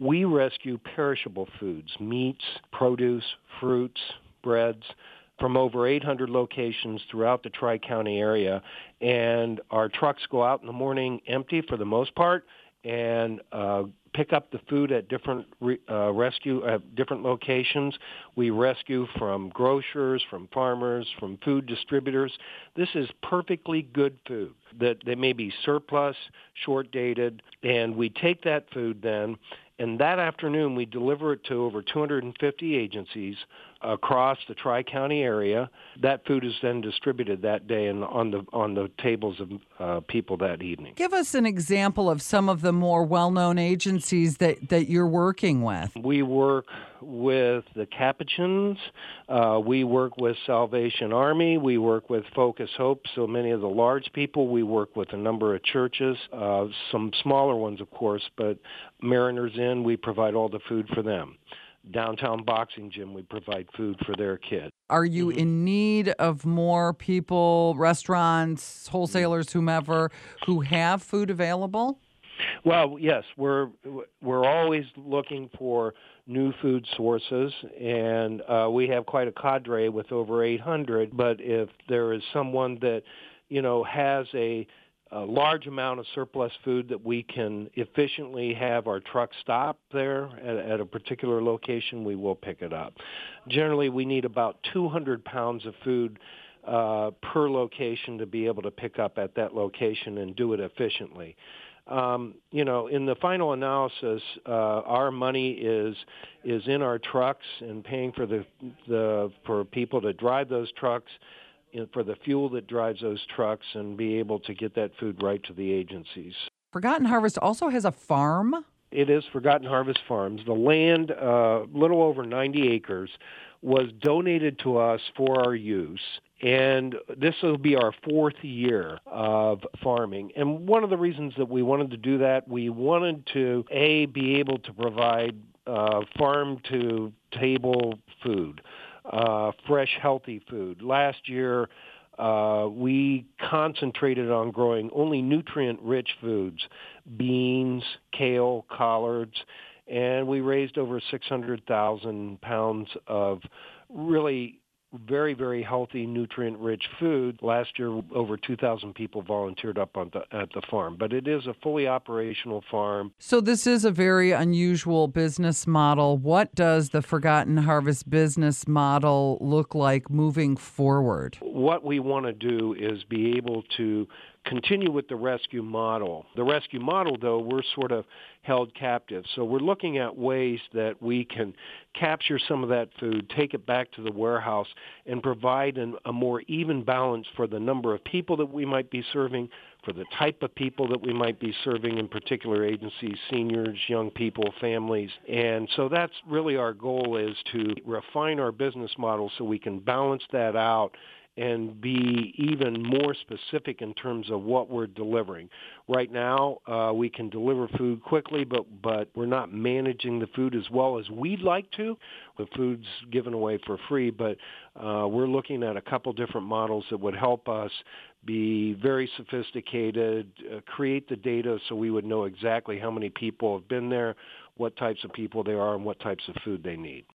We rescue perishable foods, meats, produce, fruits, breads, from over 800 locations throughout the Tri-County area. And our trucks go out in the morning empty for the most part and uh, pick up the food at different re, uh, rescue at different locations. We rescue from grocers, from farmers, from food distributors. This is perfectly good food that they may be surplus, short dated, and we take that food then and that afternoon, we deliver it to over 250 agencies across the Tri-County area. That food is then distributed that day and on the on the tables of uh, people that evening. Give us an example of some of the more well-known agencies that that you're working with. We work with the Capuchins. Uh, we work with Salvation Army. We work with Focus Hope. So many of the large people. We work with a number of churches, uh, some smaller ones, of course, but Mariners Inn. We provide all the food for them downtown boxing gym we provide food for their kids are you mm-hmm. in need of more people restaurants wholesalers whomever who have food available? Well yes we're we're always looking for new food sources and uh, we have quite a cadre with over 800 but if there is someone that you know has a a large amount of surplus food that we can efficiently have our truck stop there at, at, a particular location, we will pick it up. Generally, we need about 200 pounds of food uh, per location to be able to pick up at that location and do it efficiently. Um, you know, in the final analysis, uh, our money is is in our trucks and paying for the the for people to drive those trucks for the fuel that drives those trucks and be able to get that food right to the agencies. Forgotten Harvest also has a farm. It is Forgotten Harvest Farms. The land, a uh, little over 90 acres, was donated to us for our use. And this will be our fourth year of farming. And one of the reasons that we wanted to do that, we wanted to, A, be able to provide uh, farm to table food uh, fresh, healthy food. Last year, uh, we concentrated on growing only nutrient-rich foods, beans, kale, collards, and we raised over 600,000 pounds of really very, very healthy, nutrient-rich food. Last year, over 2,000 people volunteered up on the, at the farm, but it is a fully operational farm. So this is a very unusual business model. What does the Forgotten Harvest business model look like moving forward? What we want to do is be able to continue with the rescue model. The rescue model, though, we're sort of held captive. So we're looking at ways that we can capture some of that food, take it back to the warehouse, and provide an, a more even balance for the number of people that we might be serving, for the type of people that we might be serving in particular agencies, seniors, young people, families. And so that's really our goal is to refine our business model so we can balance that out and be even more specific in terms of what we're delivering. Right now, uh, we can deliver food quickly, but but we're not managing the food as well as we'd like to. The food's given away for free, but uh, we're looking at a couple different models that would help us be very sophisticated, uh, create the data so we would know exactly how many people have been there, what types of people they are, and what types of food they need.